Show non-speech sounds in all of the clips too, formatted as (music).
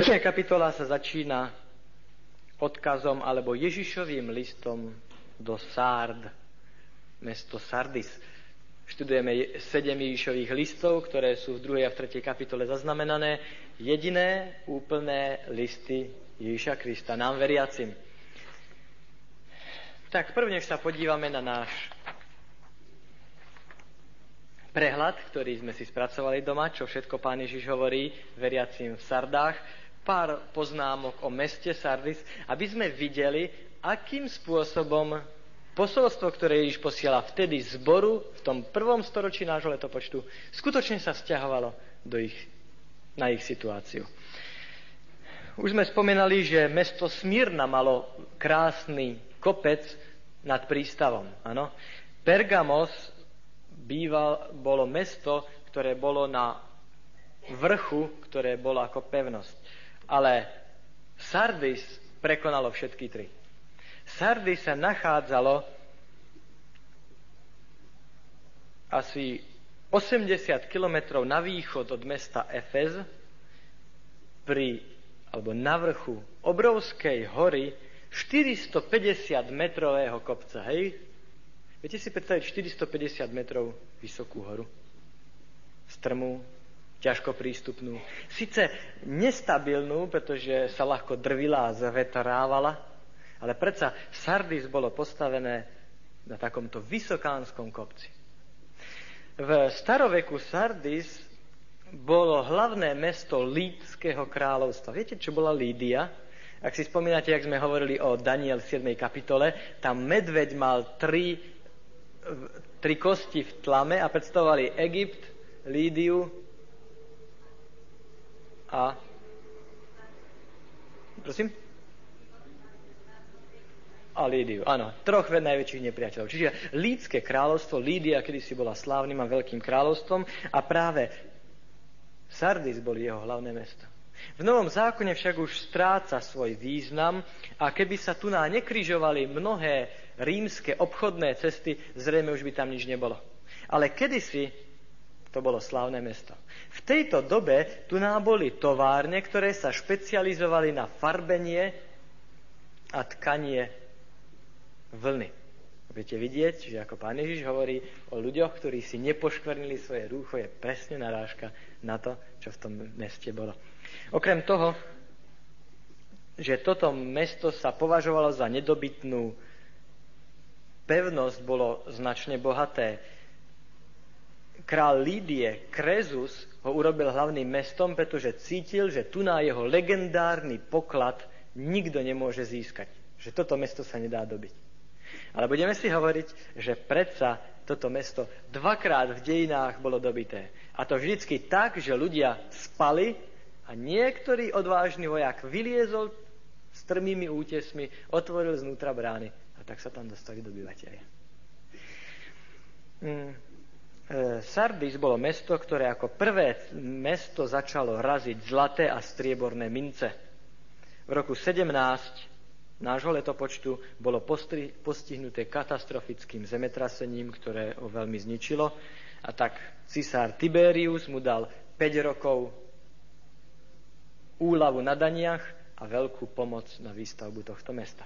Prvá kapitola sa začína odkazom alebo Ježišovým listom do Sárd, mesto Sardis. Študujeme sedem Ježišových listov, ktoré sú v druhej a v tretej kapitole zaznamenané. Jediné úplné listy Ježiša Krista, nám veriacim. Tak prvne sa podívame na náš prehľad, ktorý sme si spracovali doma, čo všetko pán Ježiš hovorí veriacim v Sardách, pár poznámok o meste Sardis, aby sme videli, akým spôsobom posolstvo, ktoré Ježiš posiela vtedy zboru, v tom prvom storočí nášho letopočtu, skutočne sa vzťahovalo do ich, na ich situáciu. Už sme spomenali, že mesto Smírna malo krásny kopec nad prístavom. Ano? Pergamos býval, bolo mesto, ktoré bolo na vrchu, ktoré bolo ako pevnosť. Ale Sardis prekonalo všetky tri. Sardis sa nachádzalo asi 80 kilometrov na východ od mesta Efez pri, alebo na vrchu obrovskej hory 450 metrového kopca, hej? Viete si predstaviť 450 metrov vysokú horu? Strmú, ťažko prístupnú. Sice nestabilnú, pretože sa ľahko drvila a zavetrávala, ale predsa Sardis bolo postavené na takomto vysokánskom kopci. V staroveku Sardis bolo hlavné mesto Lídského kráľovstva. Viete, čo bola Lídia? Ak si spomínate, ak sme hovorili o Daniel 7. kapitole, tam medveď mal tri tri kosti v tlame a predstavovali Egypt, Lídiu a... Prosím? A Lídiu, áno. Troch najväčších nepriateľov. Čiže Lídske kráľovstvo, Lídia kedysi bola slávnym a veľkým kráľovstvom a práve Sardis bol jeho hlavné mesto. V Novom zákone však už stráca svoj význam a keby sa tu na nekryžovali mnohé rímske obchodné cesty, zrejme už by tam nič nebolo. Ale kedysi to bolo slávne mesto. V tejto dobe tu nám boli továrne, ktoré sa špecializovali na farbenie a tkanie vlny. Budete vidieť, že ako pán Ježiš hovorí o ľuďoch, ktorí si nepoškvrnili svoje rúcho, je presne narážka na to, čo v tom meste bolo. Okrem toho, že toto mesto sa považovalo za nedobytnú pevnosť, bolo značne bohaté. Král Lídie, Krezus, ho urobil hlavným mestom, pretože cítil, že tu na jeho legendárny poklad nikto nemôže získať. Že toto mesto sa nedá dobiť. Ale budeme si hovoriť, že predsa toto mesto dvakrát v dejinách bolo dobité. A to vždycky tak, že ľudia spali a niektorý odvážny vojak vyliezol s trmými útesmi, otvoril znútra brány a tak sa tam dostali dobyvateľia. Mm. E, Sardis bolo mesto, ktoré ako prvé mesto začalo raziť zlaté a strieborné mince. V roku 17 nášho letopočtu bolo postihnuté katastrofickým zemetrasením, ktoré ho veľmi zničilo. A tak cisár Tiberius mu dal 5 rokov úľavu na daniach a veľkú pomoc na výstavbu tohto mesta.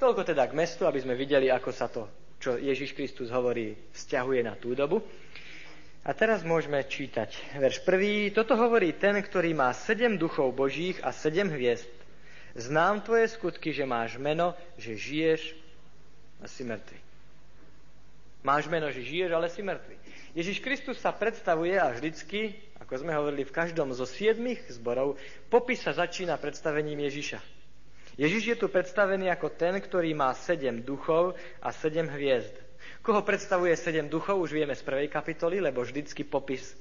Toľko teda k mestu, aby sme videli, ako sa to, čo Ježiš Kristus hovorí, vzťahuje na tú dobu. A teraz môžeme čítať verš prvý. Toto hovorí ten, ktorý má sedem duchov božích a sedem hviezd. Znám tvoje skutky, že máš meno, že žiješ a si mŕtvy. Máš meno, že žiješ, ale si mŕtvy. Ježiš Kristus sa predstavuje a vždycky ako sme hovorili v každom zo siedmých zborov, popis sa začína predstavením Ježiša. Ježiš je tu predstavený ako ten, ktorý má sedem duchov a sedem hviezd. Koho predstavuje sedem duchov, už vieme z prvej kapitoly, lebo vždycky popis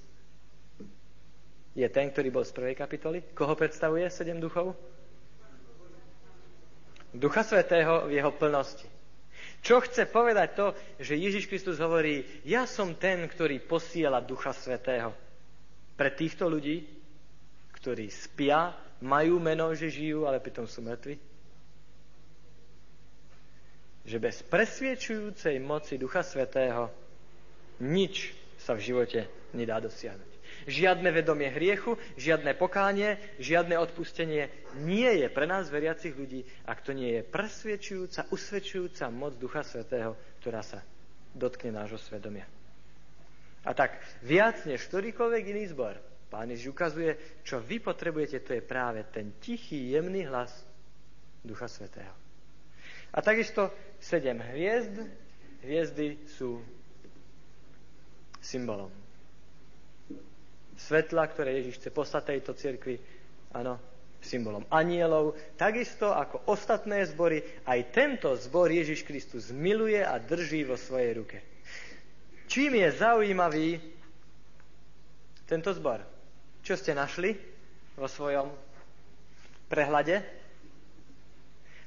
je ten, ktorý bol z prvej kapitoly. Koho predstavuje sedem duchov? Ducha Svetého v jeho plnosti. Čo chce povedať to, že Ježiš Kristus hovorí, ja som ten, ktorý posiela Ducha Svetého pre týchto ľudí, ktorí spia, majú meno, že žijú, ale pritom sú mŕtvi? Že bez presviečujúcej moci Ducha Svetého nič sa v živote nedá dosiahnuť. Žiadne vedomie hriechu, žiadne pokánie, žiadne odpustenie nie je pre nás veriacich ľudí, ak to nie je presvedčujúca, usvedčujúca moc Ducha Svetého, ktorá sa dotkne nášho svedomia. A tak viac než ktorýkoľvek iný zbor, Pán Ježiš ukazuje, čo vy potrebujete, to je práve ten tichý, jemný hlas Ducha Svetého. A takisto sedem hviezd. Hviezdy sú symbolom. Svetla, ktoré Ježiš chce poslať tejto cirkvi, áno, symbolom anielov, takisto ako ostatné zbory, aj tento zbor Ježiš Kristus miluje a drží vo svojej ruke. Čím je zaujímavý tento zbor? Čo ste našli vo svojom prehľade?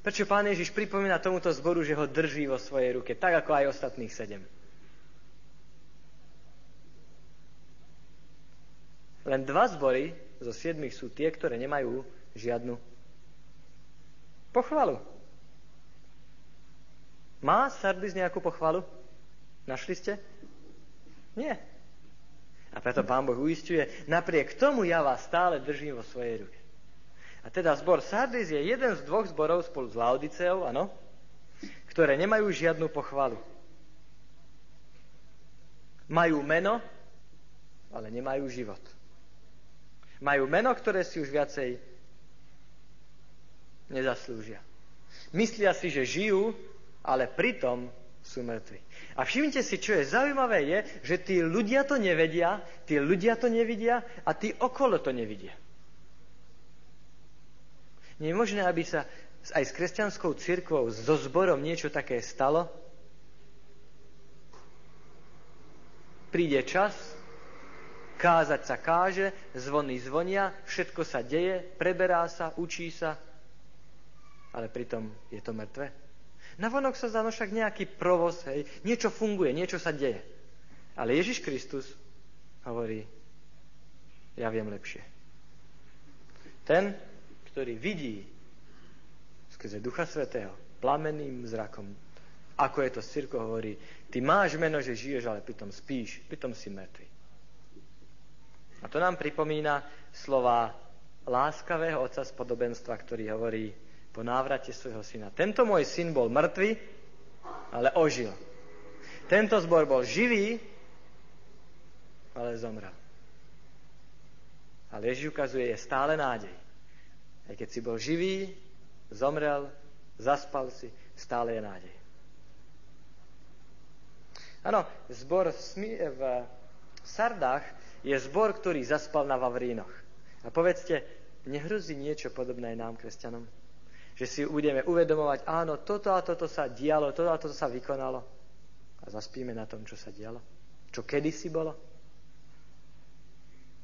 Prečo pán Ježiš pripomína tomuto zboru, že ho drží vo svojej ruke, tak ako aj ostatných sedem? Len dva zbory zo siedmých sú tie, ktoré nemajú žiadnu pochvalu. Má Sardis nejakú pochvalu? Našli ste? Nie. A preto Pán Boh uistuje, napriek tomu ja vás stále držím vo svojej ruke. A teda zbor Sardis je jeden z dvoch zborov spolu s Laodiceou, áno, ktoré nemajú žiadnu pochvalu. Majú meno, ale nemajú život. Majú meno, ktoré si už viacej nezaslúžia. Myslia si, že žijú, ale pritom sú mŕtvi. A všimnite si, čo je zaujímavé, je, že tí ľudia to nevedia, tí ľudia to nevidia a tí okolo to nevidia. Nie je možné, aby sa aj s kresťanskou církvou, so zborom niečo také stalo? Príde čas, kázať sa káže, zvony zvonia, všetko sa deje, preberá sa, učí sa, ale pritom je to mŕtve. Navonok sa zdá však nejaký provoz, hej, niečo funguje, niečo sa deje. Ale Ježiš Kristus hovorí, ja viem lepšie. Ten, ktorý vidí skrze Ducha Svetého, plamenným zrakom, ako je to s cirkou, hovorí, ty máš meno, že žiješ, ale pritom spíš, pritom si mŕtvy. A to nám pripomína slova láskavého otca z podobenstva, ktorý hovorí, po návrate svojho syna. Tento môj syn bol mŕtvy, ale ožil. Tento zbor bol živý, ale zomrel. Ale Ježiš ukazuje, je stále nádej. Aj keď si bol živý, zomrel, zaspal si, stále je nádej. Áno, zbor v Sardách je zbor, ktorý zaspal na Vavrínoch. A povedzte, nehrozí niečo podobné nám, kresťanom? že si budeme uvedomovať, áno, toto a toto sa dialo, toto a toto sa vykonalo. A zaspíme na tom, čo sa dialo. Čo kedysi bolo.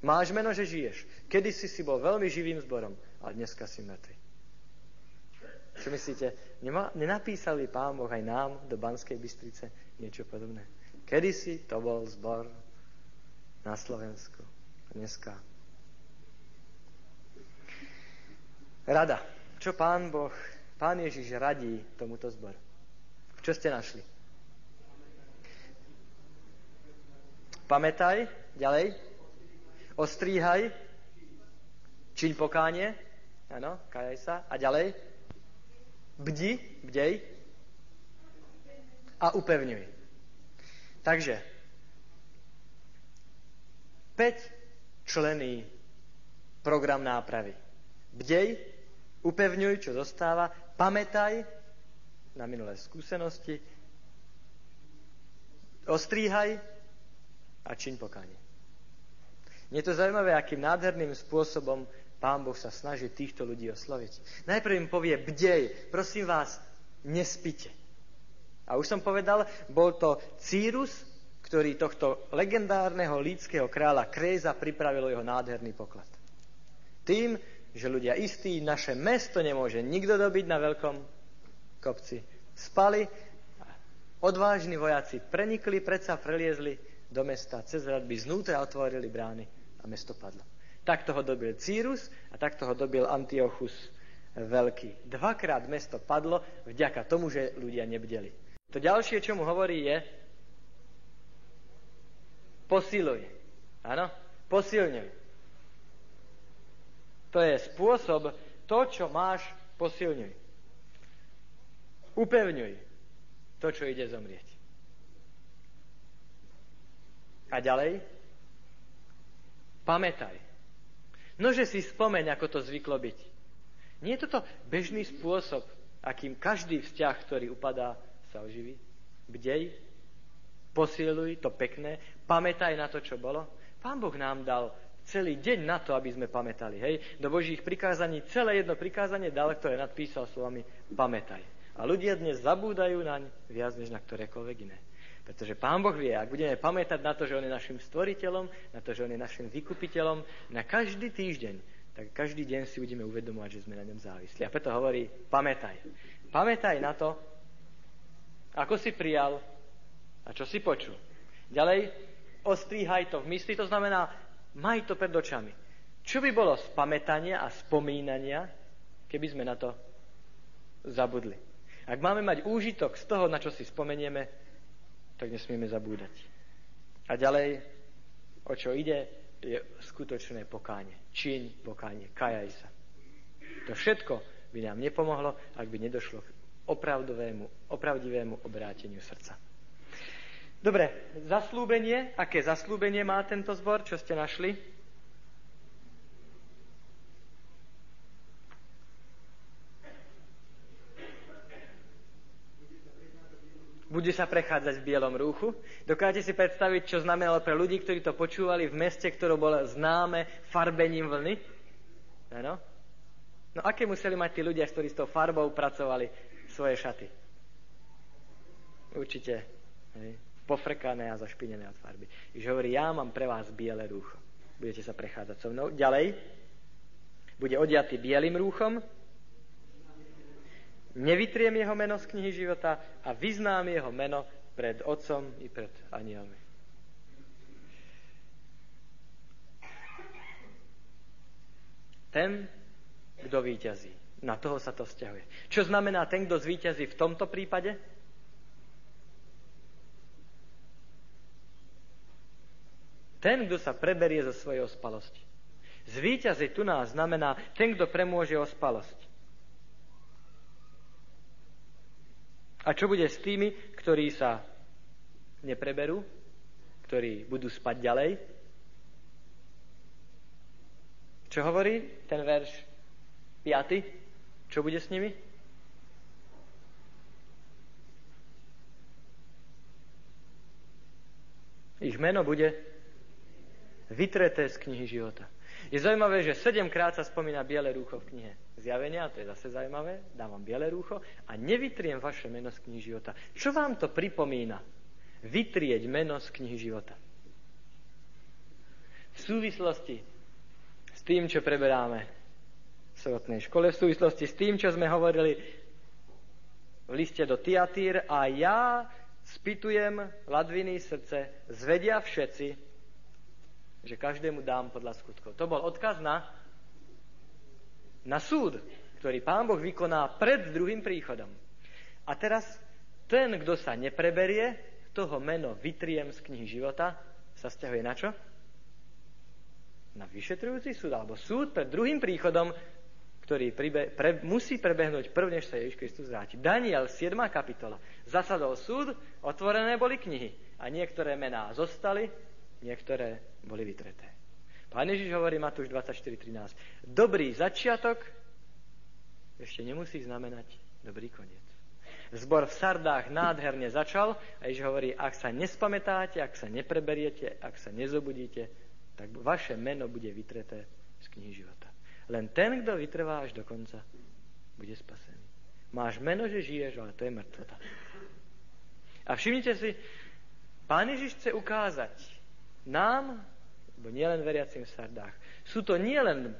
Máš meno, že žiješ. Kedysi si bol veľmi živým zborom, ale dneska si mŕtvy. Čo myslíte? Nemá, nenapísali Pán Boh aj nám do Banskej Bystrice niečo podobné? Kedysi to bol zbor na Slovensku. Dneska. Rada. Čo pán Boh, pán Ježiš radí tomuto zboru? Čo ste našli? Pamätaj, ďalej. Ostríhaj. Čiň pokánie. Áno, kajaj sa. A ďalej. Bdi, bdej. A upevňuj. Takže, 5 člený program nápravy. Bdej, Upevňuj, čo zostáva, pamätaj na minulé skúsenosti, ostríhaj a čiň pokánie. Je to zaujímavé, akým nádherným spôsobom Pán Boh sa snaží týchto ľudí osloviť. Najprv im povie, bdej, prosím vás, nespite. A už som povedal, bol to Círus, ktorý tohto legendárneho lídskeho kráľa Kréza pripravil jeho nádherný poklad. Tým, že ľudia istí, naše mesto nemôže nikto dobiť na veľkom kopci. Spali, odvážni vojaci prenikli, predsa preliezli do mesta, cez radby znútra otvorili brány a mesto padlo. Takto ho dobil Círus a takto ho dobil Antiochus Veľký. Dvakrát mesto padlo vďaka tomu, že ľudia nebdeli. To ďalšie, čo mu hovorí, je posiluj. Áno? Posilňuj. To je spôsob, to, čo máš, posilňuj. Upevňuj to, čo ide zomrieť. A ďalej, pamätaj. Nože si spomeň, ako to zvyklo byť. Nie je toto bežný spôsob, akým každý vzťah, ktorý upadá, sa oživí? Bdej, posiluj to pekné, pamätaj na to, čo bolo. Pán Boh nám dal celý deň na to, aby sme pamätali. Hej? Do Božích prikázaní celé jedno prikázanie dal, ktoré nadpísal slovami pamätaj. A ľudia dnes zabúdajú naň viac než na ktorékoľvek iné. Pretože Pán Boh vie, ak budeme pamätať na to, že On je našim stvoriteľom, na to, že On je našim vykupiteľom, na každý týždeň, tak každý deň si budeme uvedomovať, že sme na ňom závislí. A preto hovorí, pamätaj. Pamätaj na to, ako si prijal a čo si počul. Ďalej, ostríhaj to v mysli, to znamená, maj to pred očami. Čo by bolo z pamätania a spomínania, keby sme na to zabudli? Ak máme mať úžitok z toho, na čo si spomenieme, tak nesmieme zabúdať. A ďalej, o čo ide, je skutočné pokánie. Čiň pokánie, kajaj sa. To všetko by nám nepomohlo, ak by nedošlo k opravdovému, opravdivému obráteniu srdca. Dobre, zaslúbenie. Aké zaslúbenie má tento zbor? Čo ste našli? Bude sa prechádzať v bielom rúchu. Dokážete si predstaviť, čo znamenalo pre ľudí, ktorí to počúvali v meste, ktoré bolo známe farbením vlny? Ano? No aké museli mať tí ľudia, ktorí s tou farbou pracovali svoje šaty? Určite. Hej pofrkané a zašpinené od farby. Ježiš hovorí, ja mám pre vás biele rúcho. Budete sa prechádzať so mnou. Ďalej, bude odiatý bielým rúchom, nevytriem jeho meno z knihy života a vyznám jeho meno pred otcom i pred anielmi. Ten, kto víťazí. Na toho sa to vzťahuje. Čo znamená ten, kto zvíťazí v tomto prípade? Ten, kto sa preberie zo svojej ospalosti. Zvíťaziť tu nás znamená ten, kto premôže ospalosť. A čo bude s tými, ktorí sa nepreberú, ktorí budú spať ďalej? Čo hovorí ten verš 5? Čo bude s nimi? Ich meno bude vytreté z knihy života. Je zaujímavé, že sedemkrát sa spomína biele rúcho v knihe zjavenia, to je zase zaujímavé, dávam biele rúcho a nevytriem vaše meno z knihy života. Čo vám to pripomína? Vytrieť meno z knihy života. V súvislosti s tým, čo preberáme v sobotnej škole, v súvislosti s tým, čo sme hovorili v liste do Tiatír a ja spýtujem ladviny srdce, zvedia všetci, že každému dám podľa skutkov. To bol odkaz na, na súd, ktorý pán Boh vykoná pred druhým príchodom. A teraz ten, kto sa nepreberie, toho meno vytriem z knihy života, sa stiahuje na čo? Na vyšetrujúci súd, alebo súd pred druhým príchodom, ktorý pribe, pre, musí prebehnúť prv, než sa Ježiš Kristus vráti. Daniel, 7. kapitola. Zasadol súd, otvorené boli knihy a niektoré mená zostali, niektoré boli vytreté. Pán Ježiš hovorí Matúš 24.13. Dobrý začiatok ešte nemusí znamenať dobrý koniec. Zbor v Sardách nádherne začal a Ježiš hovorí, ak sa nespamätáte, ak sa nepreberiete, ak sa nezobudíte, tak vaše meno bude vytreté z knihy života. Len ten, kto vytrvá až do konca, bude spasený. Máš meno, že žiješ, ale to je mŕtvota. A všimnite si, Pán Ježiš chce ukázať, nám, bo nielen veriacim v Sardách, sú to nielen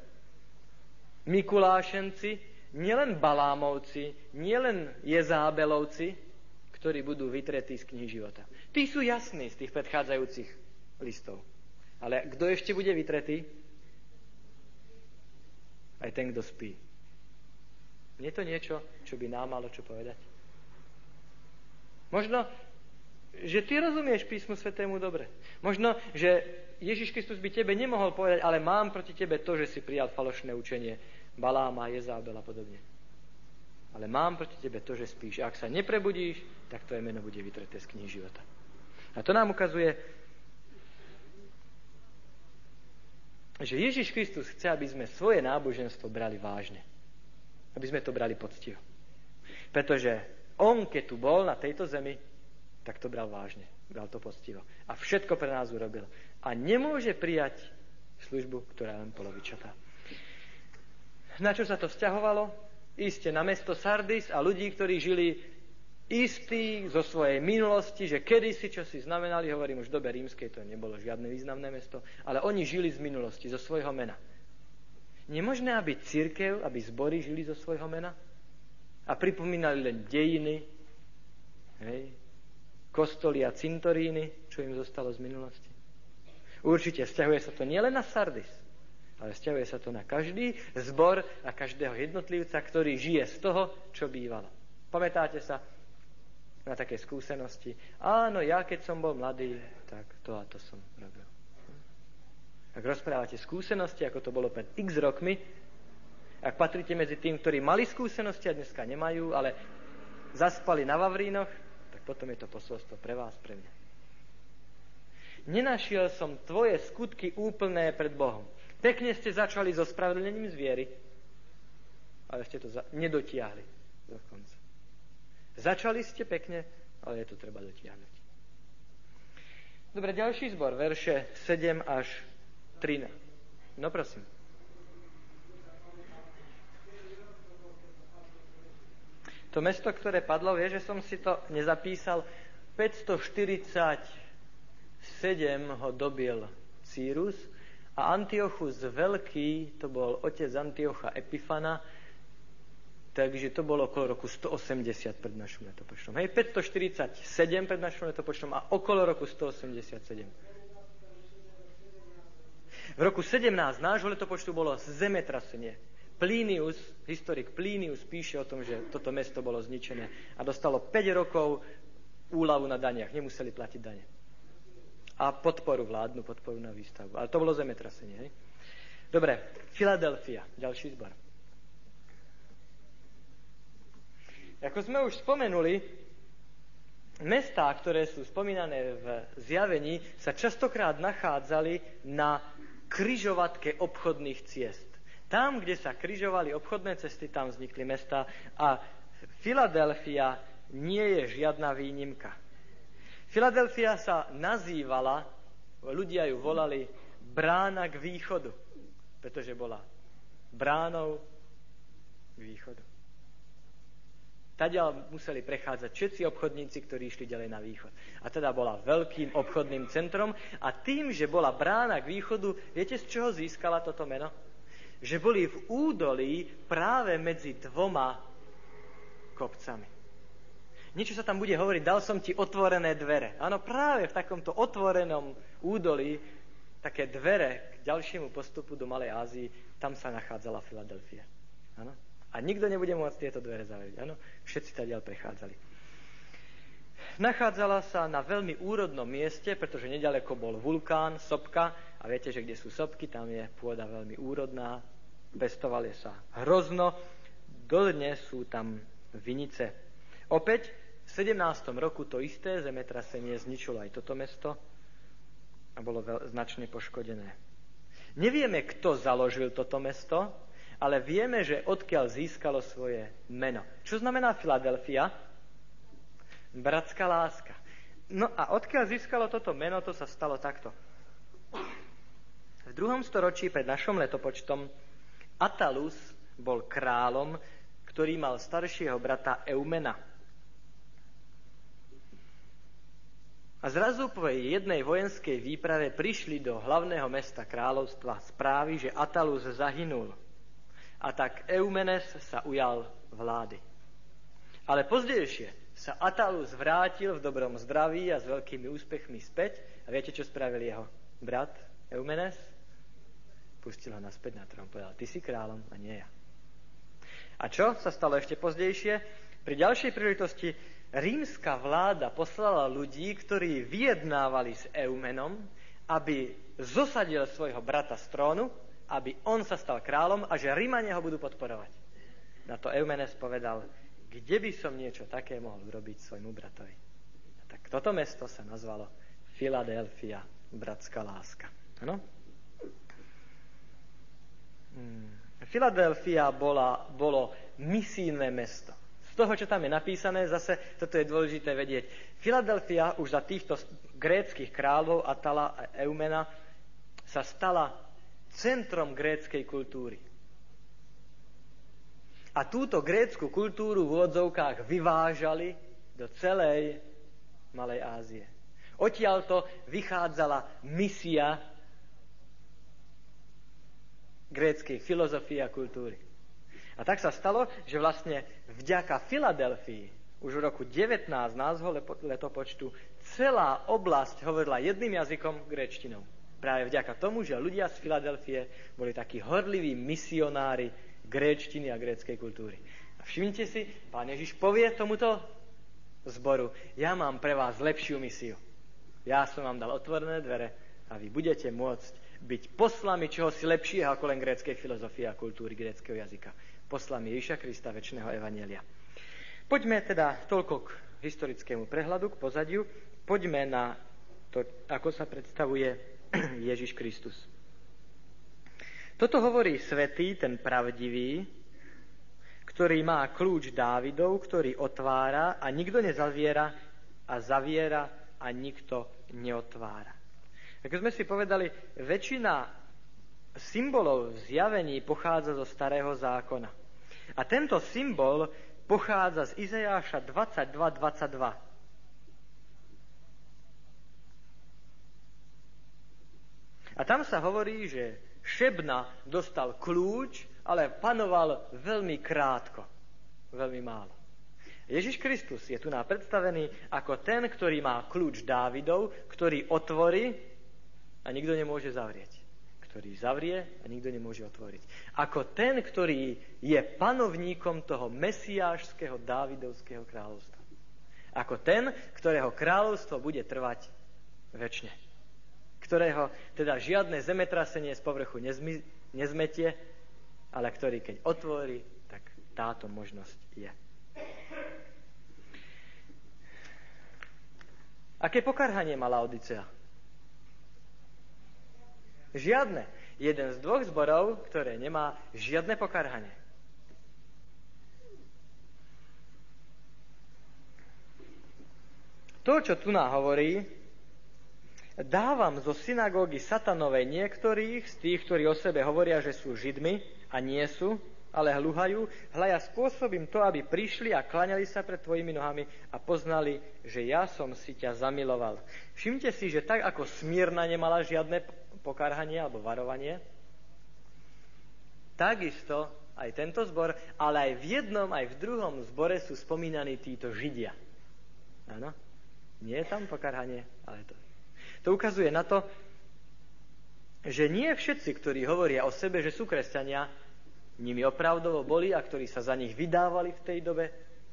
Mikulášenci, nielen Balámovci, nielen Jezábelovci, ktorí budú vytretí z knihy života. Tí sú jasní z tých predchádzajúcich listov. Ale kto ešte bude vytretý? Aj ten, kto spí. Nie je to niečo, čo by nám malo čo povedať? Možno že ty rozumieš písmu svetému dobre. Možno, že Ježiš Kristus by tebe nemohol povedať, ale mám proti tebe to, že si prijal falošné učenie Baláma, Jezábel a podobne. Ale mám proti tebe to, že spíš. Ak sa neprebudíš, tak tvoje meno bude vytreté z knihy života. A to nám ukazuje, že Ježiš Kristus chce, aby sme svoje náboženstvo brali vážne. Aby sme to brali poctivo. Pretože on, keď tu bol na tejto zemi, tak to bral vážne. Bral to poctivo. A všetko pre nás urobil. A nemôže prijať službu, ktorá je len polovičatá. Na čo sa to vzťahovalo? Iste na mesto Sardis a ľudí, ktorí žili istí zo svojej minulosti, že kedysi, čo si znamenali, hovorím už v dobe rímskej, to nebolo žiadne významné mesto, ale oni žili z minulosti, zo svojho mena. Nemožné, aby církev, aby zbory žili zo svojho mena? A pripomínali len dejiny, hej, kostoly a cintoríny, čo im zostalo z minulosti. Určite vzťahuje sa to nielen na Sardis, ale vzťahuje sa to na každý zbor a každého jednotlivca, ktorý žije z toho, čo bývalo. Pamätáte sa na také skúsenosti? Áno, ja keď som bol mladý, tak to a to som robil. Ak rozprávate skúsenosti, ako to bolo pred x rokmi, ak patríte medzi tým, ktorí mali skúsenosti a dneska nemajú, ale zaspali na Vavrínoch, potom je to posolstvo pre vás, pre mňa. Nenašiel som tvoje skutky úplné pred Bohom. Pekne ste začali so spravedlením zviery, ale ste to za- nedotiahli do konca. Začali ste pekne, ale je to treba dotiahnuť. Dobre, ďalší zbor, verše 7 až 13. No prosím. To mesto, ktoré padlo, vie, že som si to nezapísal. 540 7 ho dobil Círus a Antiochus Veľký, to bol otec Antiocha Epifana, takže to bolo okolo roku 180 pred našim letopočtom. Hej, 547 pred našim letopočtom a okolo roku 187. V roku 17 nášho letopočtu bolo zemetrasenie. Plinius, historik Plinius píše o tom, že toto mesto bolo zničené a dostalo 5 rokov úlavu na daniach. Nemuseli platiť dane a podporu vládnu, podporu na výstavbu. Ale to bolo zemetrasenie. Hej? Dobre, Filadelfia, ďalší zbor. Ako sme už spomenuli, mestá, ktoré sú spomínané v zjavení, sa častokrát nachádzali na kryžovatke obchodných ciest. Tam, kde sa kryžovali obchodné cesty, tam vznikli mesta a Filadelfia nie je žiadna výnimka. Filadelfia sa nazývala, ľudia ju volali brána k východu, pretože bola bránou k východu. Tadiaľ museli prechádzať všetci obchodníci, ktorí išli ďalej na východ. A teda bola veľkým obchodným centrom a tým, že bola brána k východu, viete, z čoho získala toto meno? Že boli v údolí práve medzi dvoma kopcami. Niečo sa tam bude hovoriť, dal som ti otvorené dvere. Áno, práve v takomto otvorenom údolí, také dvere k ďalšiemu postupu do Malej Ázii, tam sa nachádzala Filadelfia. Áno? A nikto nebude môcť tieto dvere zavrieť. Áno? Všetci ďal prechádzali. Nachádzala sa na veľmi úrodnom mieste, pretože nedaleko bol vulkán, sopka. A viete, že kde sú sopky, tam je pôda veľmi úrodná. Pestovali sa hrozno. Dodnes sú tam vinice. Opäť v 17. roku to isté zemetrasenie zničilo aj toto mesto a bolo veľ, značne poškodené. Nevieme, kto založil toto mesto, ale vieme, že odkiaľ získalo svoje meno. Čo znamená Filadelfia? Bratská láska. No a odkiaľ získalo toto meno, to sa stalo takto. V druhom storočí pred našom letopočtom Atalus bol kráľom, ktorý mal staršieho brata Eumena. A zrazu po jednej vojenskej výprave prišli do hlavného mesta kráľovstva správy, že Atalus zahynul. A tak Eumenes sa ujal vlády. Ale pozdejšie sa Atalus vrátil v dobrom zdraví a s veľkými úspechmi späť. A viete, čo spravil jeho brat Eumenes? Pustil ho naspäť na trón. Povedal, ty si kráľom a nie ja. A čo sa stalo ešte pozdejšie? Pri ďalšej príležitosti rímska vláda poslala ľudí, ktorí vyjednávali s Eumenom, aby zosadil svojho brata z trónu, aby on sa stal kráľom a že Rímania ho budú podporovať. Na to Eumenes povedal, kde by som niečo také mohol urobiť svojmu bratovi. Tak toto mesto sa nazvalo Filadelfia, bratská láska. Ano? Hmm. Filadelfia bola, bolo misijné mesto. Z toho, čo tam je napísané, zase toto je dôležité vedieť. Filadelfia už za týchto gréckých kráľov Atala a Eumena sa stala centrom gréckej kultúry. A túto grécku kultúru v odzovkách vyvážali do celej Malej Ázie. Odtiaľto vychádzala misia gréckej filozofie a kultúry. A tak sa stalo, že vlastne vďaka Filadelfii už v roku 19 názvo letopočtu celá oblasť hovorila jedným jazykom gréčtinou. Práve vďaka tomu, že ľudia z Filadelfie boli takí horliví misionári gréčtiny a gréckej kultúry. A všimnite si, pán Ježiš povie tomuto zboru, ja mám pre vás lepšiu misiu. Ja som vám dal otvorené dvere a vy budete môcť byť poslami čohosi lepšieho ako len gréckej filozofie a kultúry gréckého jazyka. Poslami Ježiša Krista, väčšného Evanielia. Poďme teda toľko k historickému prehľadu, k pozadiu. Poďme na to, ako sa predstavuje (clears throat) Ježiš Kristus. Toto hovorí svetý, ten pravdivý, ktorý má kľúč Dávidov, ktorý otvára a nikto nezaviera a zaviera a nikto neotvára. Ako sme si povedali, väčšina symbolov v zjavení pochádza zo starého zákona. A tento symbol pochádza z Izajáša 22.22. A tam sa hovorí, že Šebna dostal kľúč, ale panoval veľmi krátko, veľmi málo. Ježiš Kristus je tu nám predstavený ako ten, ktorý má kľúč Dávidov, ktorý otvorí a nikto nemôže zavrieť. Ktorý zavrie a nikto nemôže otvoriť. Ako ten, ktorý je panovníkom toho mesiášského Dávidovského kráľovstva. Ako ten, ktorého kráľovstvo bude trvať väčšine ktorého teda žiadne zemetrasenie z povrchu nezmi, nezmetie, ale ktorý keď otvorí, tak táto možnosť je. Aké pokarhanie mala Odisea? Žiadne. Jeden z dvoch zborov, ktoré nemá žiadne pokarhanie. To, čo tu nám hovorí, Dávam zo synagógy satanovej niektorých z tých, ktorí o sebe hovoria, že sú židmi a nie sú, ale hluhajú, hľaja spôsobím to, aby prišli a klaňali sa pred tvojimi nohami a poznali, že ja som si ťa zamiloval. Všimte si, že tak ako Smírna nemala žiadne pokarhanie alebo varovanie, takisto aj tento zbor, ale aj v jednom, aj v druhom zbore sú spomínaní títo Židia. Áno? Nie je tam pokarhanie, ale to to ukazuje na to, že nie všetci, ktorí hovoria o sebe, že sú kresťania, nimi opravdovo boli a ktorí sa za nich vydávali v tej dobe,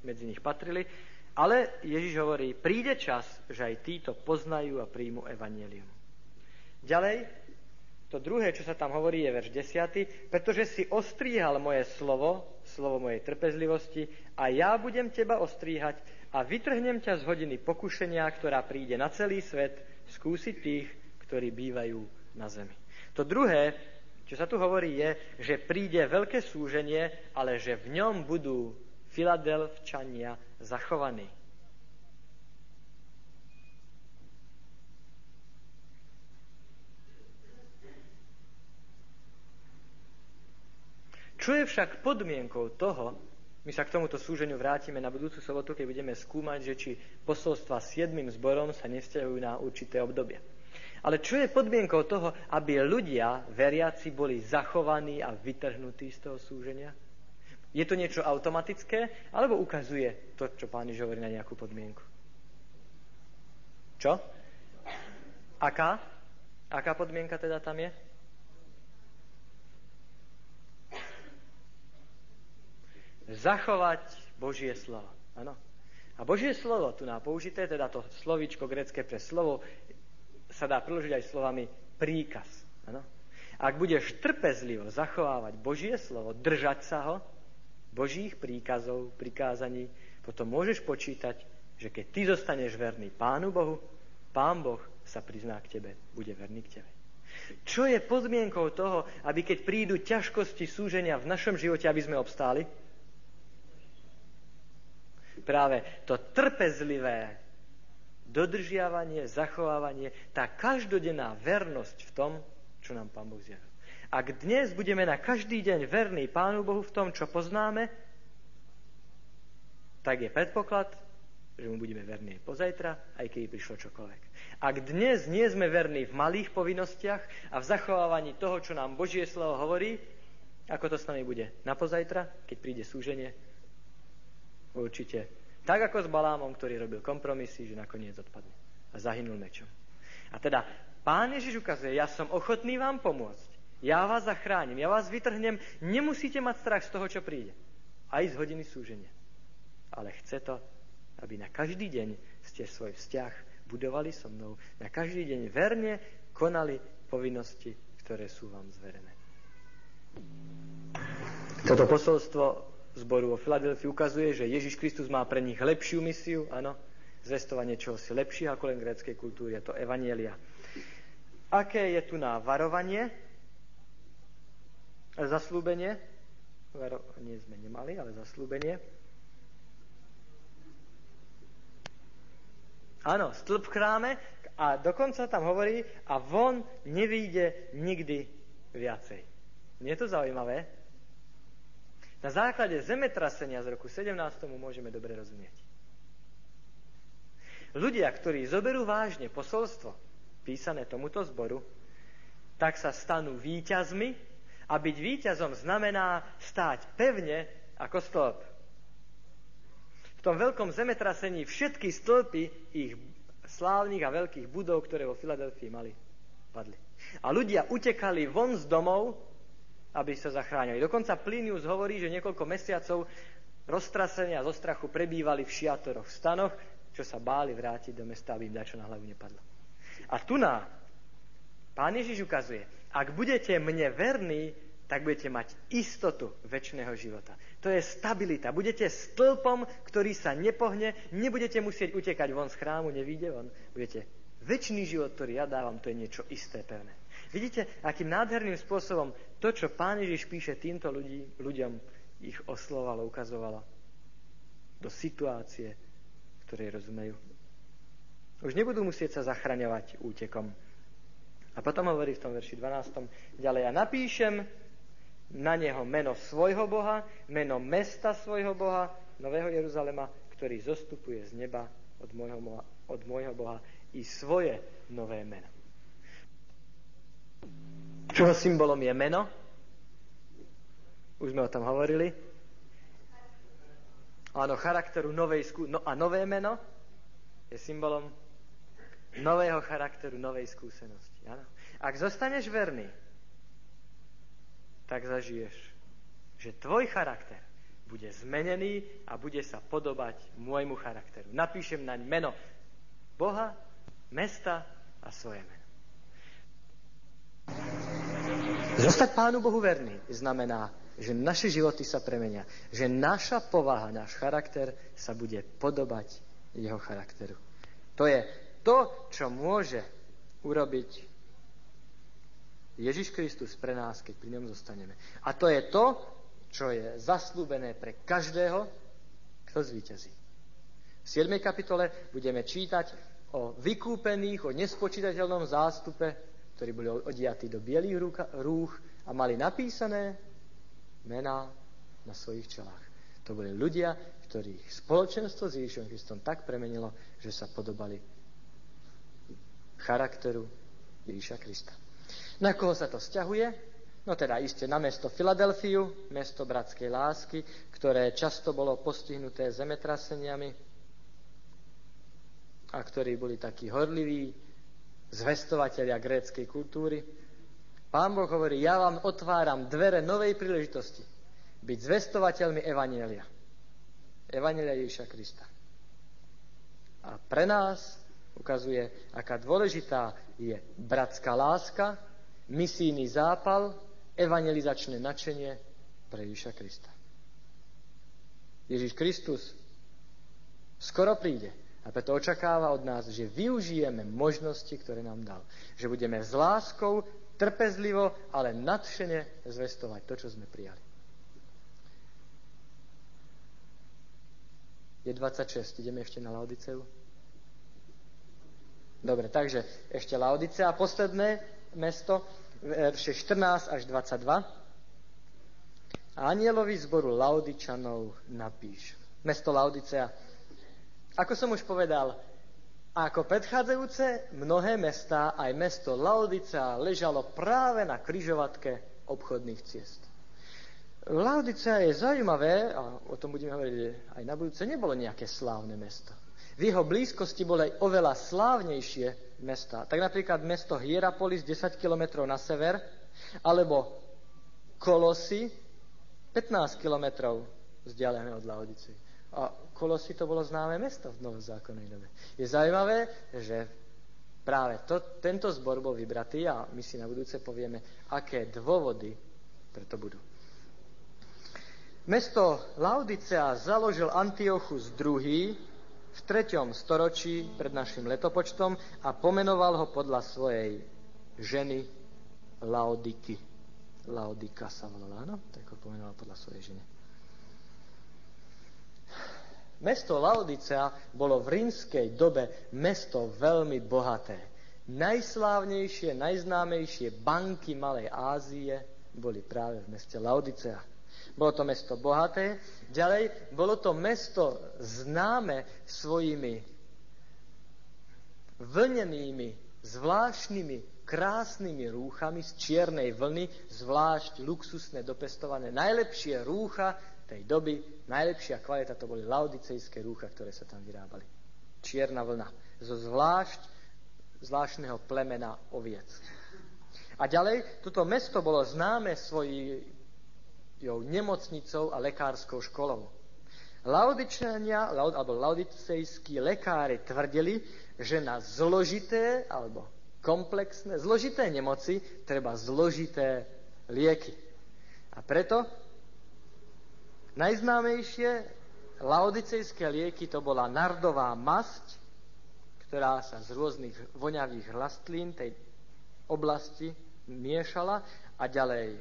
medzi nich patrili, ale Ježiš hovorí, príde čas, že aj títo poznajú a príjmu evanelium. Ďalej, to druhé, čo sa tam hovorí, je verš 10. Pretože si ostríhal moje slovo, slovo mojej trpezlivosti, a ja budem teba ostríhať a vytrhnem ťa z hodiny pokušenia, ktorá príde na celý svet, skúsiť tých, ktorí bývajú na zemi. To druhé, čo sa tu hovorí, je, že príde veľké súženie, ale že v ňom budú Filadelfčania zachovaní. Čo je však podmienkou toho, my sa k tomuto súženiu vrátime na budúcu sobotu, keď budeme skúmať, že či posolstva s jedným zborom sa nevzťahujú na určité obdobie. Ale čo je podmienkou toho, aby ľudia, veriaci, boli zachovaní a vytrhnutí z toho súženia? Je to niečo automatické, alebo ukazuje to, čo pán Ježiš hovorí na nejakú podmienku? Čo? Aká? Aká podmienka teda tam je? Zachovať Božie slovo. Ano. A Božie slovo, tu na použité, teda to slovíčko grecké pre slovo, sa dá priložiť aj slovami príkaz. Ano? Ak budeš trpezlivo zachovávať Božie slovo, držať sa ho, Božích príkazov, prikázaní, potom môžeš počítať, že keď ty zostaneš verný Pánu Bohu, Pán Boh sa prizná k tebe, bude verný k tebe. Čo je podmienkou toho, aby keď prídu ťažkosti súženia v našom živote, aby sme obstáli? Práve to trpezlivé dodržiavanie, zachovávanie, tá každodenná vernosť v tom, čo nám Pán Boh zjavil. Ak dnes budeme na každý deň verní Pánu Bohu v tom, čo poznáme, tak je predpoklad, že mu budeme verní aj pozajtra, aj keď prišlo čokoľvek. Ak dnes nie sme verní v malých povinnostiach a v zachovávaní toho, čo nám Božie slovo hovorí, ako to s nami bude na pozajtra, keď príde súženie? Určite. Tak ako s Balámom, ktorý robil kompromisy, že nakoniec odpadne a zahynul mečom. A teda Pán Ježiš ukazuje, ja som ochotný vám pomôcť. Ja vás zachránim, ja vás vytrhnem. Nemusíte mať strach z toho, čo príde. Aj z hodiny súženia. Ale chce to, aby na každý deň ste svoj vzťah budovali so mnou. Na každý deň verne konali povinnosti, ktoré sú vám zverené. Toto posolstvo zboru vo Filadelfii ukazuje, že Ježiš Kristus má pre nich lepšiu misiu, áno, zvestovanie čohosi lepšieho ako len gréckej kultúry, je to evanielia. Aké je tu na varovanie? zaslúbenie, nie sme nemali, ale zaslúbenie. Áno, stĺp v chráme a dokonca tam hovorí a von nevíde nikdy viacej. Nie je to zaujímavé? Na základe zemetrasenia z roku 17. môžeme dobre rozumieť. Ľudia, ktorí zoberú vážne posolstvo písané tomuto zboru, tak sa stanú výťazmi a byť víťazom znamená stáť pevne ako stĺp. V tom veľkom zemetrasení všetky stĺpy ich slávnych a veľkých budov, ktoré vo Filadelfii mali, padli. A ľudia utekali von z domov, aby sa zachránili. Dokonca Plinius hovorí, že niekoľko mesiacov roztrasenia zo strachu prebývali v šiatoroch, v stanoch, čo sa báli vrátiť do mesta, aby im dačo na hlavu nepadlo. A tu na Pán Ježiš ukazuje, ak budete mne verní, tak budete mať istotu väčšného života. To je stabilita. Budete stĺpom, ktorý sa nepohne, nebudete musieť utekať von z chrámu, nevíde von. Budete väčší život, ktorý ja dávam, to je niečo isté, pevné. Vidíte, akým nádherným spôsobom to, čo Pán Ježiš píše týmto ľudí, ľuďom, ich oslovalo, ukazovalo do situácie, ktorej rozumejú. Už nebudú musieť sa zachraňovať útekom, a potom hovorí v tom verši 12. ďalej, ja napíšem na neho meno svojho Boha, meno mesta svojho Boha, Nového Jeruzalema, ktorý zostupuje z neba od môjho, od môjho Boha i svoje nové meno. Čoho symbolom je meno? Už sme o tom hovorili. Áno, charakteru novej skú... no a nové meno je symbolom nového charakteru, novej skúsenosti. Ano? Ak zostaneš verný, tak zažiješ, že tvoj charakter bude zmenený a bude sa podobať môjmu charakteru. Napíšem naň meno Boha, mesta a svoje meno. Zostať Pánu Bohu verný znamená, že naše životy sa premenia, že naša povaha, náš charakter sa bude podobať jeho charakteru. To je to, čo môže urobiť Ježiš Kristus pre nás, keď pri ňom zostaneme. A to je to, čo je zaslúbené pre každého, kto zvíťazí. V 7. kapitole budeme čítať o vykúpených, o nespočítateľnom zástupe, ktorí boli odiatí do bielých rúch a mali napísané mená na svojich čelách. To boli ľudia, ktorých spoločenstvo s Ježišom Kristom tak premenilo, že sa podobali charakteru Ježíša Krista. Na koho sa to vzťahuje? No teda iste na mesto Filadelfiu, mesto bratskej lásky, ktoré často bolo postihnuté zemetraseniami a ktorí boli takí horliví zvestovateľia gréckej kultúry. Pán Boh hovorí, ja vám otváram dvere novej príležitosti byť zvestovateľmi Evanielia. Evanielia Ježíša Krista. A pre nás ukazuje, aká dôležitá je bratská láska, misijný zápal, evangelizačné načenie pre Ježiša Krista. Ježiš Kristus skoro príde a preto očakáva od nás, že využijeme možnosti, ktoré nám dal. Že budeme s láskou, trpezlivo, ale nadšene zvestovať to, čo sme prijali. Je 26. Ideme ešte na Laodiceu? Dobre, takže ešte Laodicea. Posledné mesto, verše 14 až 22. A anielovi zboru Laodičanov napíš. Mesto Laodicea. Ako som už povedal, ako predchádzajúce mnohé mestá, aj mesto Laodicea ležalo práve na kryžovatke obchodných ciest. Laodicea je zaujímavé, a o tom budeme hovoriť aj na budúce, nebolo nejaké slávne mesto. V jeho blízkosti boli aj oveľa slávnejšie mesta. Tak napríklad mesto Hierapolis 10 km na sever, alebo Kolosy 15 km vzdialené od Laodice. A Kolosy to bolo známe mesto v novozákonnej dobe. Je zaujímavé, že práve to, tento zbor bol vybratý a my si na budúce povieme, aké dôvody preto budú. Mesto Laodicea založil Antiochus II. v 3. storočí pred našim letopočtom a pomenoval ho podľa svojej ženy Laodiky. Laodika sa volala, áno? Tak ho pomenoval podľa svojej ženy. Mesto Laodicea bolo v rímskej dobe mesto veľmi bohaté. Najslávnejšie, najznámejšie banky Malej Ázie boli práve v meste Laodicea. Bolo to mesto bohaté. Ďalej, bolo to mesto známe svojimi vlnenými, zvláštnymi, krásnymi rúchami z čiernej vlny, zvlášť luxusné, dopestované. Najlepšie rúcha tej doby, najlepšia kvalita to boli laodicejské rúcha, ktoré sa tam vyrábali. Čierna vlna. Zo zvlášť, zvláštneho plemena oviec. A ďalej, toto mesto bolo známe svojimi nemocnicou a lekárskou školou. Laudičania, alebo laudicejskí lekári tvrdili, že na zložité alebo komplexné, zložité nemoci treba zložité lieky. A preto najznámejšie laodicejské lieky to bola nardová masť, ktorá sa z rôznych voňavých rastlín tej oblasti miešala a ďalej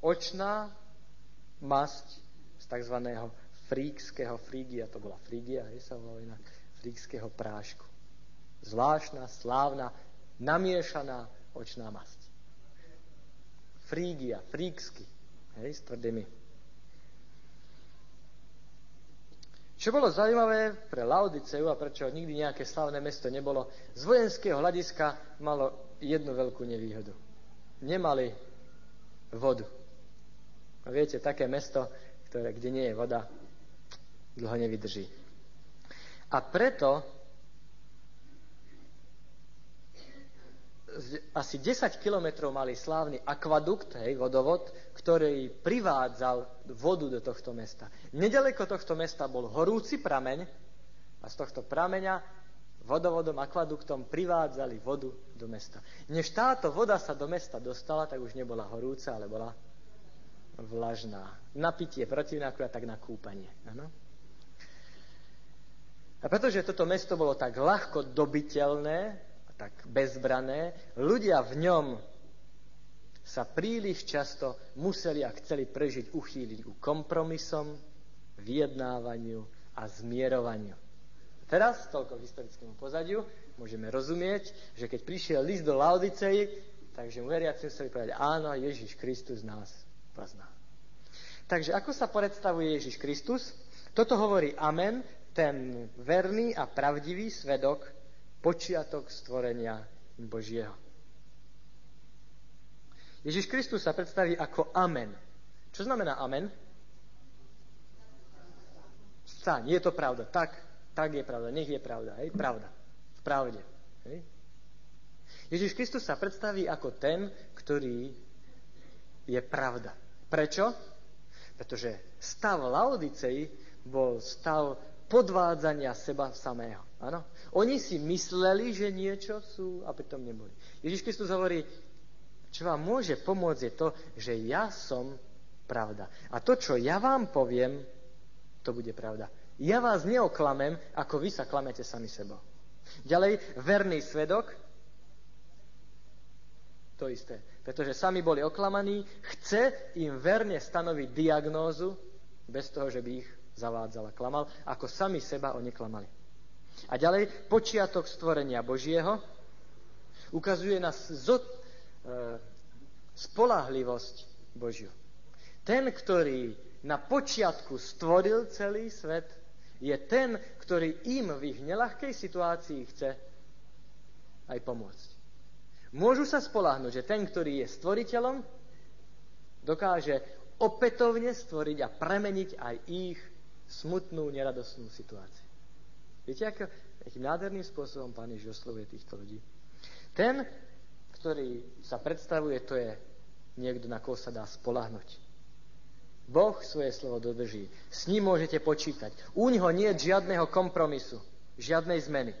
očná masť z tzv. fríkského frígia, to bola frígia, hej, sa volá inak, fríkského prášku. Zvláštna, slávna, namiešaná očná masť. Frígia, fríksky, hej, s tvrdými. Čo bolo zaujímavé pre Laodiceu a prečo nikdy nejaké slavné mesto nebolo, z vojenského hľadiska malo jednu veľkú nevýhodu. Nemali vodu. A viete, také mesto, ktoré, kde nie je voda, dlho nevydrží. A preto asi 10 kilometrov mali slávny akvadukt, hej, vodovod, ktorý privádzal vodu do tohto mesta. Nedaleko tohto mesta bol horúci prameň a z tohto prameňa vodovodom, akvaduktom privádzali vodu do mesta. Než táto voda sa do mesta dostala, tak už nebola horúca, ale bola vlažná. Na pitie protivné, akurát tak na kúpanie. Ano? A pretože toto mesto bolo tak ľahko dobiteľné a tak bezbrané, ľudia v ňom sa príliš často museli a chceli prežiť, uchýliť ku kompromisom, vyjednávaniu a zmierovaniu. Teraz, toľko k historickému pozadiu, môžeme rozumieť, že keď prišiel list do Laodicei, takže mu veriaci museli povedať, áno, Ježiš Kristus nás pozná. Takže ako sa predstavuje Ježiš Kristus? Toto hovorí Amen, ten verný a pravdivý svedok, počiatok stvorenia Božieho. Ježiš Kristus sa predstaví ako Amen. Čo znamená Amen? Staň, je to pravda. Tak, tak je pravda. Nech je pravda. Hej? Pravda. V pravde. Hej? Ježiš Kristus sa predstaví ako ten, ktorý je pravda. Prečo? Pretože stav Laodicei bol stav podvádzania seba samého. Ano? Oni si mysleli, že niečo sú a pritom neboli. Ježiš Kristus hovorí, čo vám môže pomôcť je to, že ja som pravda. A to, čo ja vám poviem, to bude pravda. Ja vás neoklamem, ako vy sa klamete sami sebou. Ďalej, verný svedok, to isté. Pretože sami boli oklamaní, chce im verne stanoviť diagnózu, bez toho, že by ich zavádzal a klamal, ako sami seba oni klamali. A ďalej, počiatok stvorenia Božieho ukazuje na zo, e, spolahlivosť Božiu. Ten, ktorý na počiatku stvoril celý svet, je ten, ktorý im v ich nelahkej situácii chce aj pomôcť. Môžu sa spolahnuť, že ten, ktorý je stvoriteľom, dokáže opätovne stvoriť a premeniť aj ich smutnú, neradosnú situáciu. Viete, ako, akým nádherným spôsobom Pán Ježiš oslovuje týchto ľudí? Ten, ktorý sa predstavuje, to je niekto, na koho sa dá spolahnuť. Boh svoje slovo dodrží. S ním môžete počítať. U ňoho nie je žiadneho kompromisu, žiadnej zmeny.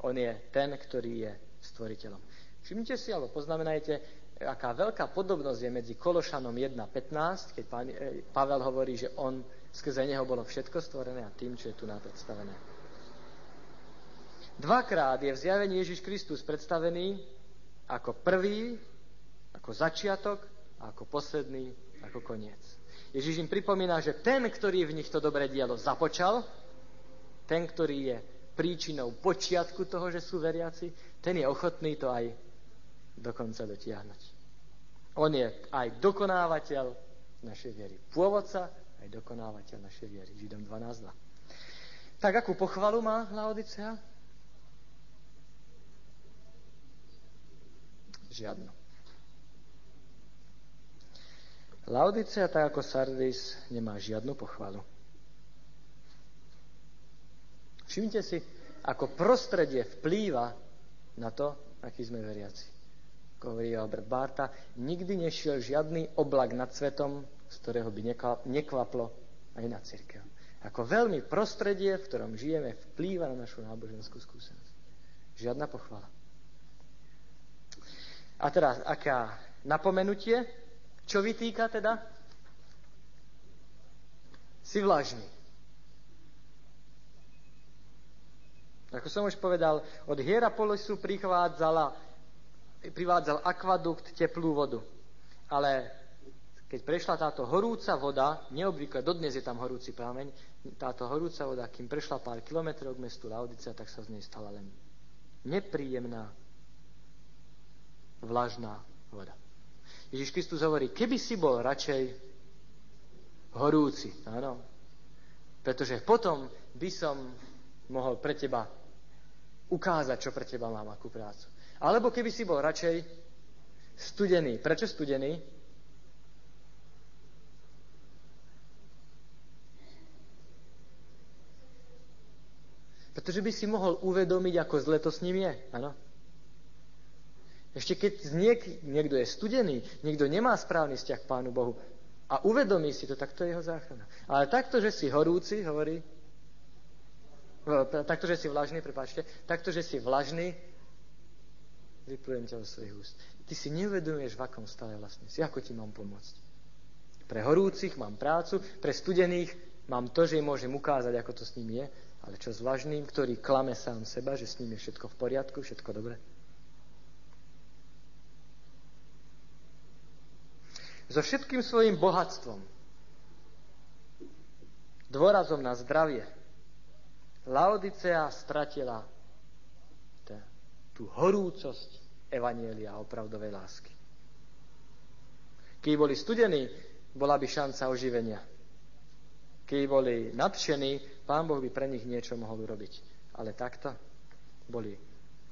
On je ten, ktorý je stvoriteľom. Všimnite si, alebo poznamenajte, aká veľká podobnosť je medzi Kološanom 1.15, keď pán, e, Pavel hovorí, že on skrze neho bolo všetko stvorené a tým, čo je tu nám predstavené. Dvakrát je v zjavení Ježiš Kristus predstavený ako prvý, ako začiatok a ako posledný, ako koniec. Ježiš im pripomína, že ten, ktorý v nich to dobré dielo započal, ten, ktorý je príčinou počiatku toho, že sú veriaci, ten je ochotný to aj dokonca dotiahnuť. On je aj dokonávateľ našej viery. Pôvodca, aj dokonávateľ našej viery. Židom 12.2. Tak akú pochvalu má Laodicea? Žiadnu. Laodicea, tak ako Sardis, nemá žiadnu pochvalu. Všimnite si, ako prostredie vplýva na to, aký sme veriaci. Ako hovorí Albert Barta, nikdy nešiel žiadny oblak nad svetom, z ktorého by nekvaplo aj na církev. Ako veľmi prostredie, v ktorom žijeme, vplýva na našu náboženskú skúsenosť. Žiadna pochvala. A teraz, aká napomenutie, čo vytýka teda? Si vlažný. Ako som už povedal, od Hierapolisu prichádzala, privádzal akvadukt teplú vodu. Ale keď prešla táto horúca voda, neobvykle, dodnes je tam horúci prameň, táto horúca voda, kým prešla pár kilometrov k mestu Laodicea, tak sa z nej stala len nepríjemná, vlažná voda. Ježiš Kristus hovorí, keby si bol radšej horúci, áno, pretože potom by som mohol pre teba ukázať, čo pre teba mám, akú prácu. Alebo keby si bol radšej studený. Prečo studený? Pretože by si mohol uvedomiť, ako zle to s ním je. Áno? Ešte keď niek, niekto je studený, niekto nemá správny vzťah k Pánu Bohu a uvedomí si to, tak to je jeho záchrana. Ale takto, že si horúci, hovorí, takto, že si vlažný, prepáčte, takto, že si vlažný, vyplujem ťa zo svojich úst. Ty si neuvedomuješ, v akom stave vlastne si. Ako ti mám pomôcť? Pre horúcich mám prácu, pre studených mám to, že im môžem ukázať, ako to s ním je, ale čo s vlažným, ktorý klame sám seba, že s ním je všetko v poriadku, všetko dobre? So všetkým svojim bohatstvom, dôrazom na zdravie, Laodicea stratila tú horúcosť Evanielia opravdovej lásky. Keď boli studení, bola by šanca oživenia. Keď boli nadšení, Pán Boh by pre nich niečo mohol urobiť. Ale takto boli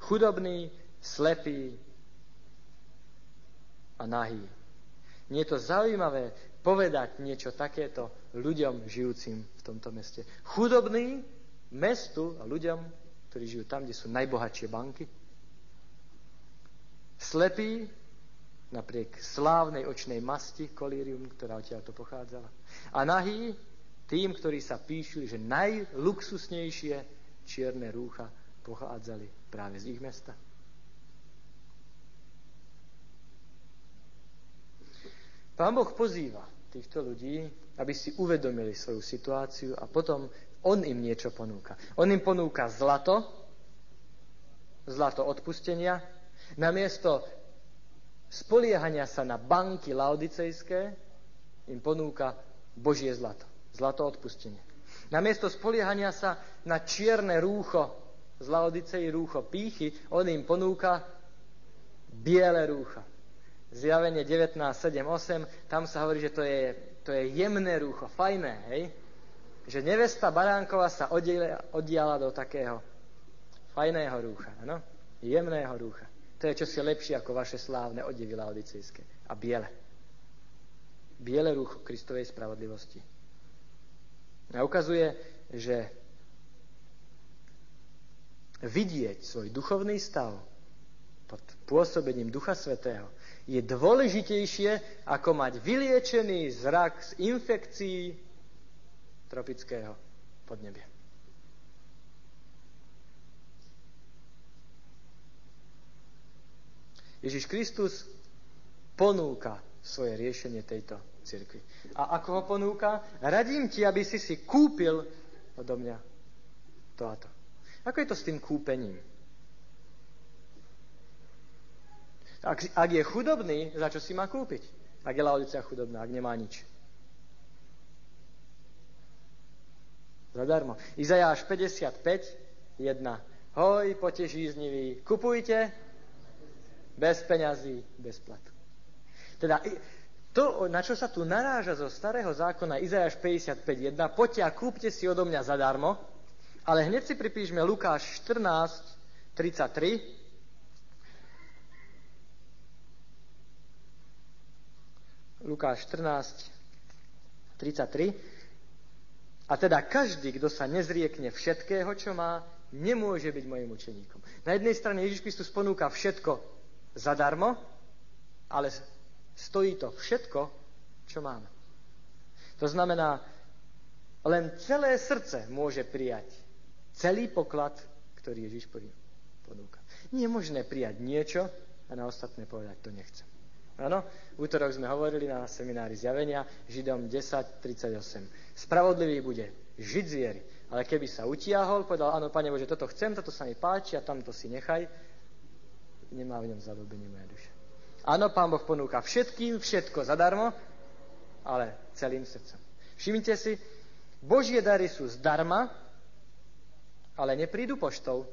chudobní, slepí a nahí. Nie je to zaujímavé povedať niečo takéto ľuďom žijúcim v tomto meste. Chudobný mestu a ľuďom, ktorí žijú tam, kde sú najbohatšie banky. Slepý napriek slávnej očnej masti, kolírium, ktorá odtiaľ to pochádzala. A nahý Tým, ktorí sa píšili, že najluxusnejšie čierne rúcha pochádzali práve z ich mesta. Pán Boh pozýva týchto ľudí, aby si uvedomili svoju situáciu a potom On im niečo ponúka. On im ponúka zlato, zlato odpustenia, namiesto spoliehania sa na banky laodicejské, im ponúka Božie zlato, zlato odpustenia. Namiesto spoliehania sa na čierne rúcho, z laodicej rúcho pýchy, on im ponúka biele rúcha, Zjavenie 19, 7, 8, tam sa hovorí, že to je, to je jemné rúcho, fajné, hej? Že nevesta Baránkova sa oddiala do takého fajného rúcha, ano? Jemného rúcha. To je čosi lepšie ako vaše slávne odevy laodicejské. A biele. Biele rúcho Kristovej spravodlivosti. A ukazuje, že vidieť svoj duchovný stav pod pôsobením Ducha Svetého je dôležitejšie, ako mať vyliečený zrak z infekcií tropického podnebia. Ježiš Kristus ponúka svoje riešenie tejto cirkvi. A ako ho ponúka? Radím ti, aby si si kúpil odo mňa to a to. Ako je to s tým kúpením? Ak, ak je chudobný, za čo si má kúpiť? Ak je Laodicea chudobná, ak nemá nič. Zadarmo. Izajáš 55, 1. Hoj, potežíznivý, kupujte bez peňazí, bez platu. Teda to, na čo sa tu naráža zo starého zákona Izajáš 55.1, poďte a kúpte si odo mňa zadarmo, ale hneď si pripíšme Lukáš 14, Lukáš 14, 33. A teda každý, kto sa nezriekne všetkého, čo má, nemôže byť mojim učeníkom. Na jednej strane Ježiš Kristus ponúka všetko zadarmo, ale stojí to všetko, čo máme. To znamená, len celé srdce môže prijať celý poklad, ktorý Ježiš ponúka. Nie je možné prijať niečo a na ostatné povedať, to nechcem. Áno? V útorok sme hovorili na seminári zjavenia Židom 10.38. Spravodlivý bude žiť z viery. Ale keby sa utiahol, povedal, áno, Pane Bože, toto chcem, toto sa mi páči a tamto si nechaj, nemá v ňom zalúbenie moja duša. Áno, Pán Boh ponúka všetkým všetko zadarmo, ale celým srdcom. Všimnite si, Božie dary sú zdarma, ale neprídu poštou.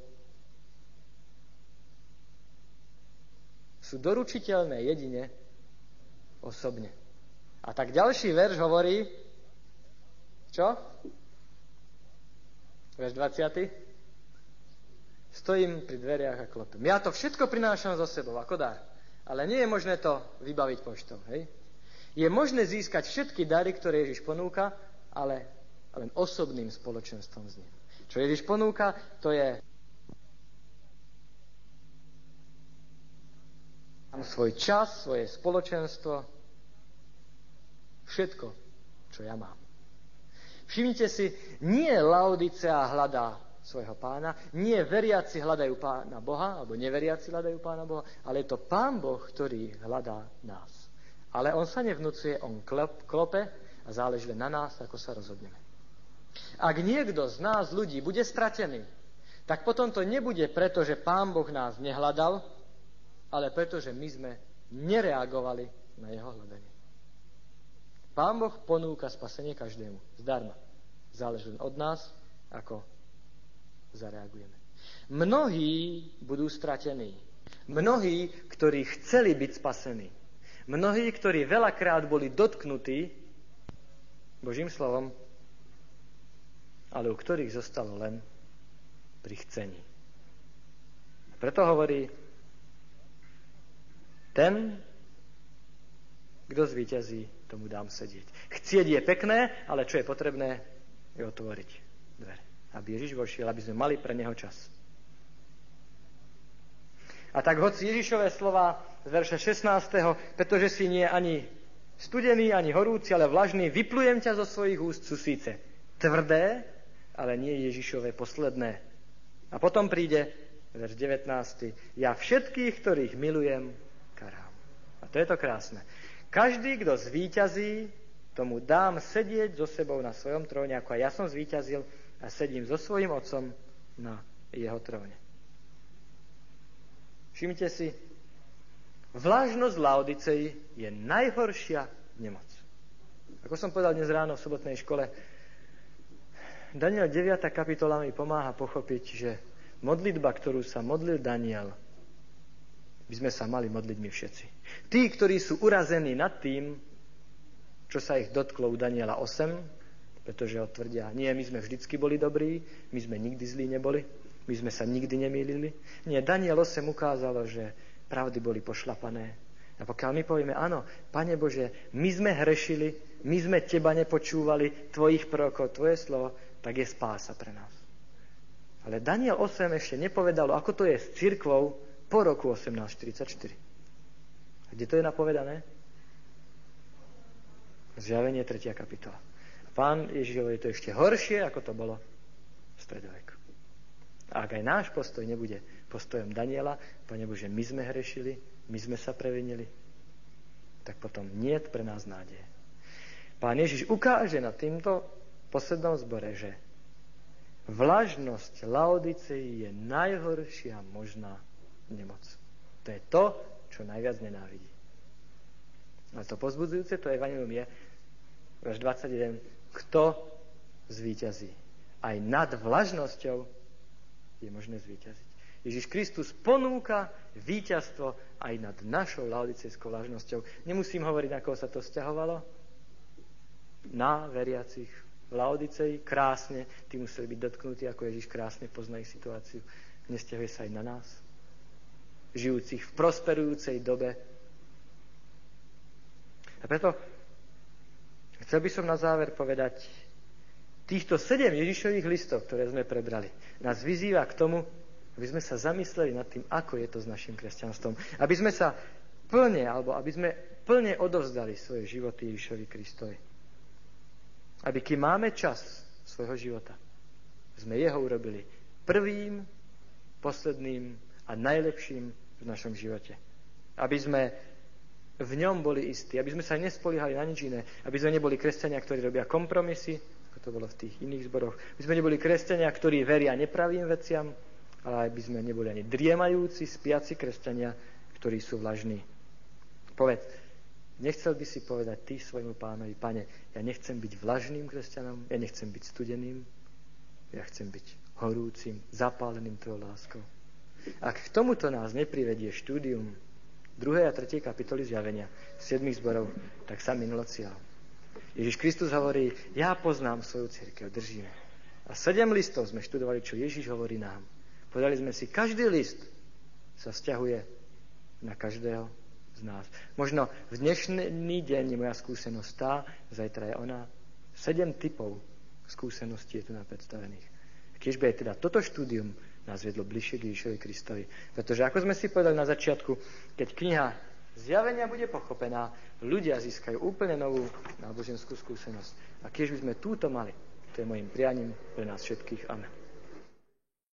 Sú doručiteľné jedine osobne. A tak ďalší verš hovorí, čo? Verš 20. Stojím pri dveriach a klopem. Ja to všetko prinášam so sebou ako dar. Ale nie je možné to vybaviť poštou. Hej? Je možné získať všetky dary, ktoré Ježiš ponúka, ale len osobným spoločenstvom s ním. Čo Ježiš ponúka, to je svoj čas, svoje spoločenstvo, všetko, čo ja mám. Všimnite si, nie Laodicea hľadá svojho pána, nie veriaci hľadajú pána Boha, alebo neveriaci hľadajú pána Boha, ale je to pán Boh, ktorý hľadá nás. Ale on sa nevnúcuje, on klop, klope a záleží len na nás, ako sa rozhodneme. Ak niekto z nás ľudí bude stratený, tak potom to nebude preto, že pán Boh nás nehľadal, ale pretože my sme nereagovali na jeho hľadanie. Pán Boh ponúka spasenie každému. Zdarma. Záleží len od nás, ako zareagujeme. Mnohí budú stratení. Mnohí, ktorí chceli byť spasení. Mnohí, ktorí veľakrát boli dotknutí Božím slovom, ale u ktorých zostalo len pri chcení. Preto hovorí, ten, kto zvíťazí, tomu dám sedieť. Chcieť je pekné, ale čo je potrebné, je otvoriť dvere. Aby Ježiš vošiel, aby sme mali pre neho čas. A tak hoci Ježišové slova z verša 16. pretože si nie ani studený ani horúci, ale vlažný, vyplujem ťa zo svojich úst, sú síce tvrdé, ale nie Ježišové posledné. A potom príde verš 19. Ja všetkých, ktorých milujem. A to je to krásne. Každý, kto zvíťazí, tomu dám sedieť so sebou na svojom tróne, ako aj ja som zvíťazil a sedím so svojím otcom na jeho tróne. Všimnite si, Vlažnosť Laodicei je najhoršia nemoc. Ako som povedal dnes ráno v sobotnej škole, Daniel 9. kapitola mi pomáha pochopiť, že modlitba, ktorú sa modlil Daniel, by sme sa mali modliť my všetci. Tí, ktorí sú urazení nad tým, čo sa ich dotklo u Daniela 8, pretože ho tvrdia, nie, my sme vždycky boli dobrí, my sme nikdy zlí neboli, my sme sa nikdy nemýlili. Nie, Daniel 8 ukázalo, že pravdy boli pošlapané. A pokiaľ my povieme, áno, Pane Bože, my sme hrešili, my sme Teba nepočúvali, Tvojich prorokov, Tvoje slovo, tak je spása pre nás. Ale Daniel 8 ešte nepovedalo, ako to je s cirkvou po roku 1844. Kde to je napovedané? Zjavenie 3. kapitola. Pán Ježiš hovorí, to ešte horšie, ako to bolo v stredoveku. A ak aj náš postoj nebude postojom Daniela, Pane Bože, my sme hrešili, my sme sa previnili, tak potom nie je pre nás nádej. Pán Ježiš ukáže na týmto poslednom zbore, že vlažnosť Laodicei je najhoršia možná nemoc. To je to, čo najviac nenávidí. A to pozbudzujúce, to evanilium je, až 21, kto zvíťazí. Aj nad vlažnosťou je možné zvíťaziť. Ježiš Kristus ponúka víťazstvo aj nad našou laodicejskou vlažnosťou. Nemusím hovoriť, na koho sa to vzťahovalo. Na veriacich v Laodicei krásne, tí museli byť dotknutí, ako Ježiš krásne pozná ich situáciu. Nesťahuje sa aj na nás, žijúcich v prosperujúcej dobe. A preto chcel by som na záver povedať, týchto sedem Ježišových listov, ktoré sme prebrali, nás vyzýva k tomu, aby sme sa zamysleli nad tým, ako je to s našim kresťanstvom. Aby sme sa plne, alebo aby sme plne odovzdali svoje životy Ježišovi Kristovi. Aby kým máme čas svojho života, sme jeho urobili prvým, posledným a najlepším v našom živote. Aby sme v ňom boli istí, aby sme sa nespoliehali na nič iné, aby sme neboli kresťania, ktorí robia kompromisy, ako to bolo v tých iných zboroch, aby sme neboli kresťania, ktorí veria nepravým veciam, ale aby sme neboli ani driemajúci, spiaci kresťania, ktorí sú vlažní. Povedz, nechcel by si povedať ty svojmu pánovi, pane, ja nechcem byť vlažným kresťanom, ja nechcem byť studeným, ja chcem byť horúcim, zapáleným tvojou láskou. Ak k tomuto nás neprivedie štúdium 2. a 3. kapitoly zjavenia 7 zborov, tak sa minulo cieľ. Ježiš Kristus hovorí, ja poznám svoju církev, držíme. A sedem listov sme študovali, čo Ježiš hovorí nám. Povedali sme si, každý list sa vzťahuje na každého z nás. Možno v dnešný deň je moja skúsenosť tá, zajtra je ona. Sedem typov skúseností je tu na predstavených. Keď by teda toto štúdium nás vedlo bližšie k Ježišovi Kristovi. Pretože ako sme si povedali na začiatku, keď kniha zjavenia bude pochopená, ľudia získajú úplne novú náboženskú skúsenosť. A keď by sme túto mali, to je môjim prianím pre nás všetkých. Amen.